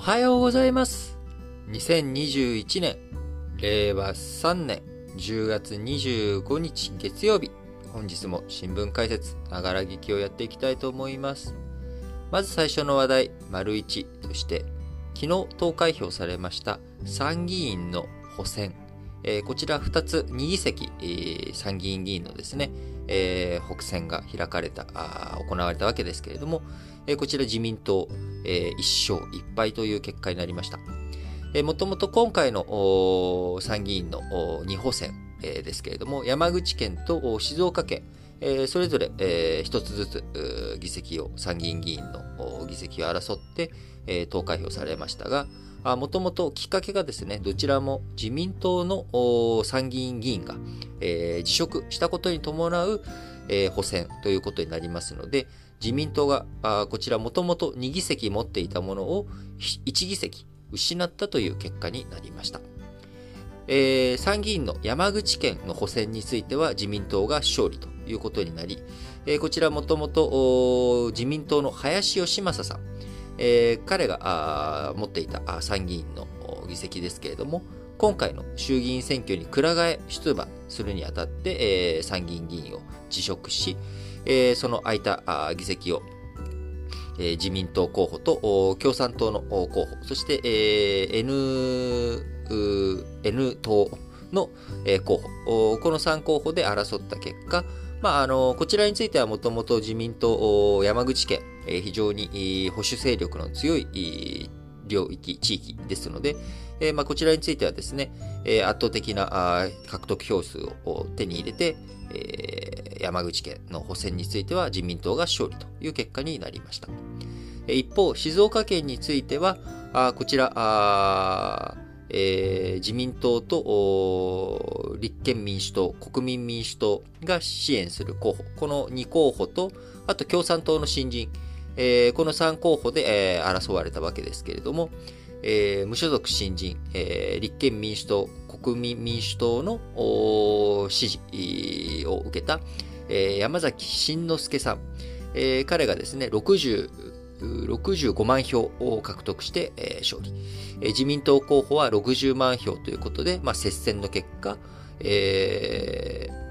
おはようございます。2021年、令和3年10月25日月曜日、本日も新聞解説、ながら聞きをやっていきたいと思います。まず最初の話題、丸1として、昨日投開票されました参議院の補選、えーこちら2つ、2議席、えー参議院議員のですね、えー補選が開かれた、行われたわけですけれども、えこちら自民党、え1勝1敗という結果になりました。えもともと今回の参議院の2補選、えですけれども、山口県と静岡県、えそれぞれ、えー一つずつ議席を、参議院議員の議席を争って、え投開票されましたが、もともときっかけがですね、どちらも自民党の参議院議員が、えー辞職したことに伴う、えー補選ということになりますので、自民党があこちらもともと2議席持っていたものを1議席失ったという結果になりました。えー参議院の山口県の補選については自民党が勝利ということになり、えーこちらもともと自民党の林芳正さん、えー彼が持っていた参議院の議席ですけれども、今回の衆議院選挙にくら替え出馬するにあたって、えー参議院議員を辞職し、えーその空いた議席を、えー自民党候補と共産党の候補、そして、えー N, N 党の、えー候補、この3候補で争った結果、まあ、あのこちらについてはもともと自民党山口県、えー非常に保守勢力の強い領域、地域ですので、えーまあ、こちらについてはですね、えー圧倒的なあ獲得票数を手に入れて、えー山口県の補選については自民党が勝利という結果になりました。一方、静岡県については、あこちら、あえー自民党と立憲民主党、国民民主党が支援する候補、この2候補と、あと共産党の新人、えーこの3候補で、えー争われたわけですけれども、えー無所属新人、えー立憲民主党、国民民主党の支持を受けた、えー山崎慎之介さん、えー彼がですね、6 65万票を獲得して、え勝利。え自民党候補は60万票ということで、まあ、接戦の結果、えー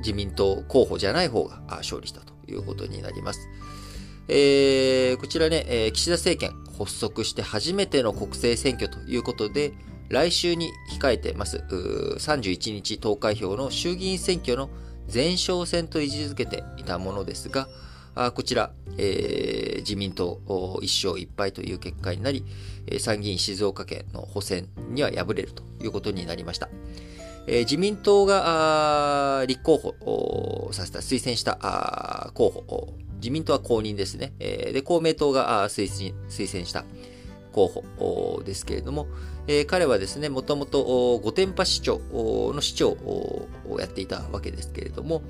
自民党候補じゃない方が勝利したということになります。えーこちらね、え岸田政権発足して初めての国政選挙ということで、来週に控えてます、31日投開票の衆議院選挙の前哨戦と位置づけていたものですが、あこちら、えー自民党1勝1敗という結果になり、参議院静岡県の補選には敗れるということになりました。えー自民党が立候補させた、推薦した候補、自民党は公認ですね。えーで、公明党が推薦した候補ですけれども、えー彼はですね、もともと御殿場市長の市長をやっていたわけですけれども、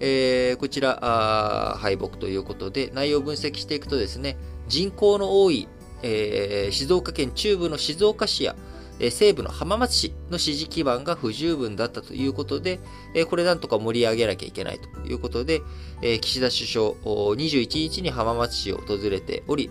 えーこちら敗北ということで、内容を分析していくとですね、人口の多い、えー静岡県中部の静岡市や、え西部の浜松市の支持基盤が不十分だったということで、えこれなんとか盛り上げなきゃいけないということで、え岸田首相、21日に浜松市を訪れており、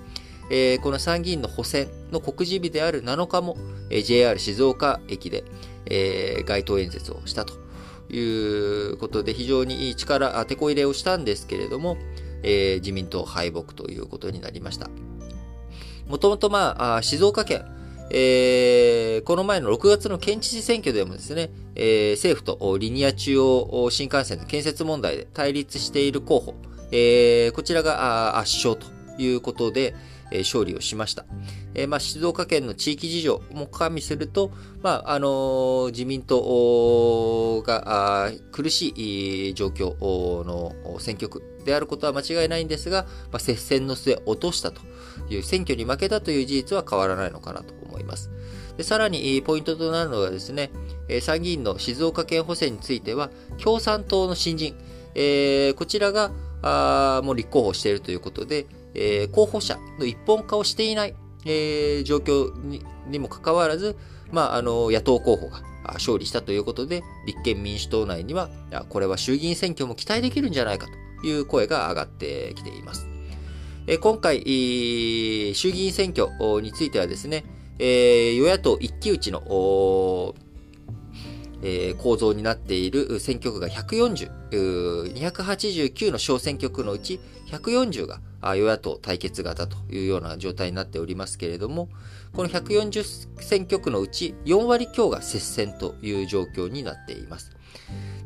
えこの参議院の補選の告示日である7日も、え JR 静岡駅で、え街頭演説をしたと。いうことで、非常にいい力、手こ入れをしたんですけれども、えー自民党敗北ということになりました。もともとまあ、静岡県、えーこの前の6月の県知事選挙でもですね、えー政府とリニア中央新幹線の建設問題で対立している候補、えーこちらが圧勝ということで、え勝利をしました。えまあ、静岡県の地域事情も加味すると、まああの自民党が苦しい状況の選挙区であることは間違いないんですが、まあ、接戦の末落としたという選挙に負けたという事実は変わらないのかなと思います。でさらにポイントとなるのがですね、参議院の静岡県補選については、共産党の新人、えーこちらがあもう立候補しているということで、えー候補者の一本化をしていない、えー状況にもかかわらず、まあ、あの野党候補が勝利したということで、立憲民主党内には、これは衆議院選挙も期待できるんじゃないかという声が上がってきています。え今回、衆議院選挙についてはですね、え与野党一騎打ちの、え構造になっている選挙区が140、289の小選挙区のうち140が与野党対決型というような状態になっておりますけれども、この140選挙区のうち4割強が接戦という状況になっています。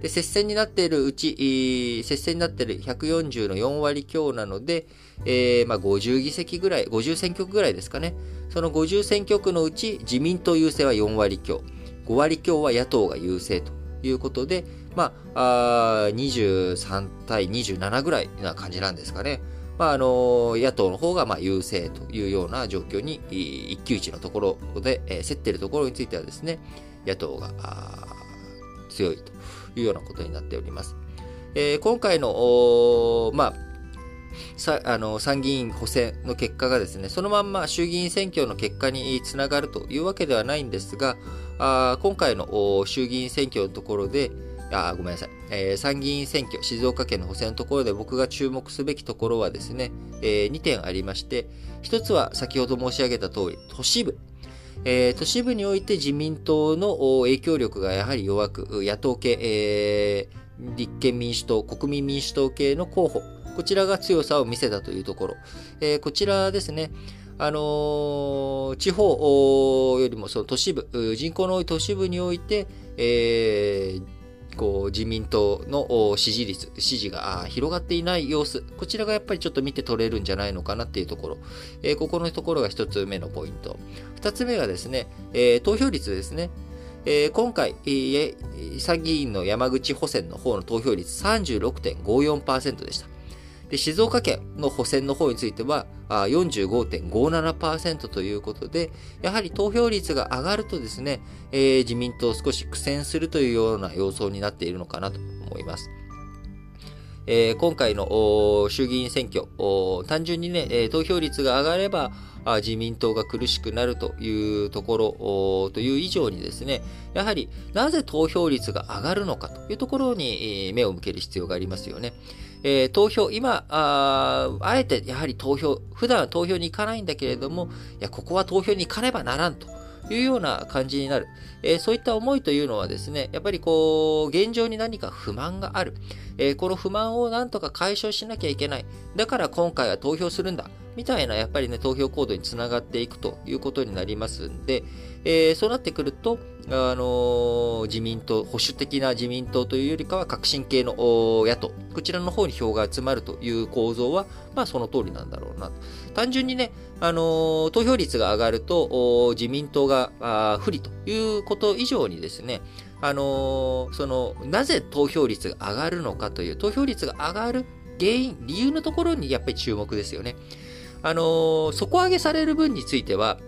で接戦になっているうち、接戦になっている140の4割強なので、えー、まあ、50議席ぐらい、50選挙区ぐらいですかね。その50選挙区のうち自民党優勢は4割強、5割強は野党が優勢ということで、まあ、あ23対27ぐらいな感じなんですかね。まあ、あの野党の方がまあ優勢というような状況に、一騎打ちのところで、えー、競っているところについてはですね、野党が強いというようなことになっております。えー、今回の、まあ、さあの参議院補選の結果がですね、そのまんま衆議院選挙の結果につながるというわけではないんですが、あ今回の衆議院選挙のところで、あごめんなさい、えー、参議院選挙、静岡県の補選のところで僕が注目すべきところはですね、えー、2点ありまして、1つは先ほど申し上げた通り、都市部。えー、都市部において自民党の影響力がやはり弱く、野党系、えー、立憲民主党、国民民主党系の候補、こちらが強さを見せたというところ、えー、こちらですね、あの、地方よりもその都市部、人口の多い都市部において、えー、こう自民党の支持率、支持が広がっていない様子、こちらがやっぱりちょっと見て取れるんじゃないのかなっていうところ、えー、ここのところが1つ目のポイント。2つ目がですね、えー、投票率ですね。えー、今回、えー、参議院の山口補選の方の投票率36.54%でした。で静岡県の補選の方については45.57%ということで、やはり投票率が上がるとですね、えー、自民党少し苦戦するというような様相になっているのかなと思います。えー、今回の衆議院選挙、単純にね、投票率が上がれば、自民党が苦しくなるというところという以上にですね、やはりなぜ投票率が上がるのかというところに目を向ける必要がありますよね。えー、投票、今あ、あえてやはり投票、普段は投票に行かないんだけれども、いや、ここは投票に行かねばならんというような感じになる。えー、そういった思いというのはですね、やっぱりこう、現状に何か不満がある。えー、この不満をなんとか解消しなきゃいけない。だから今回は投票するんだ。みたいな、やっぱりね、投票行動につながっていくということになりますんで、えー、そうなってくると、あのー、自民党、保守的な自民党というよりかは革新系の野党、こちらの方に票が集まるという構造は、まあその通りなんだろうなと。単純にね、あのー、投票率が上がると、自民党が不利ということ以上にですね、あのその、なぜ投票率が上がるのかという、投票率が上がる原因、理由のところにやっぱり注目ですよね。あのー、底上げされる分については、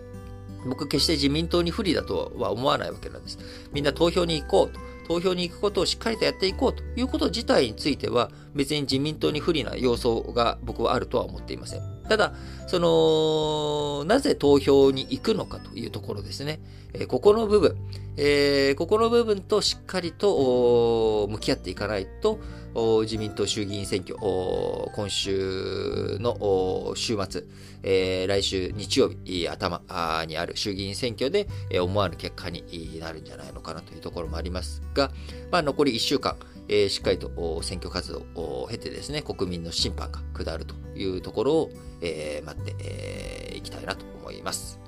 僕決して自民党に不利だとは思わないわけなんです。みんな投票に行こうと。投票に行くことをしっかりとやっていこうということ自体については、別に自民党に不利な要素が僕はあるとは思っていません。ただ、その、なぜ投票に行くのかというところですね。え、ここの部分、え、ここの部分としっかりと向き合っていかないと、自民党衆議院選挙、今週の週末、えー、来週日曜日頭にある衆議院選挙で思わぬ結果になるんじゃないのかなというところもありますが、まあ、残り1週間、えー、しっかりと選挙活動を経てですね、国民の審判が下るというところを、えー、待ってい、えー、きたいなと思います。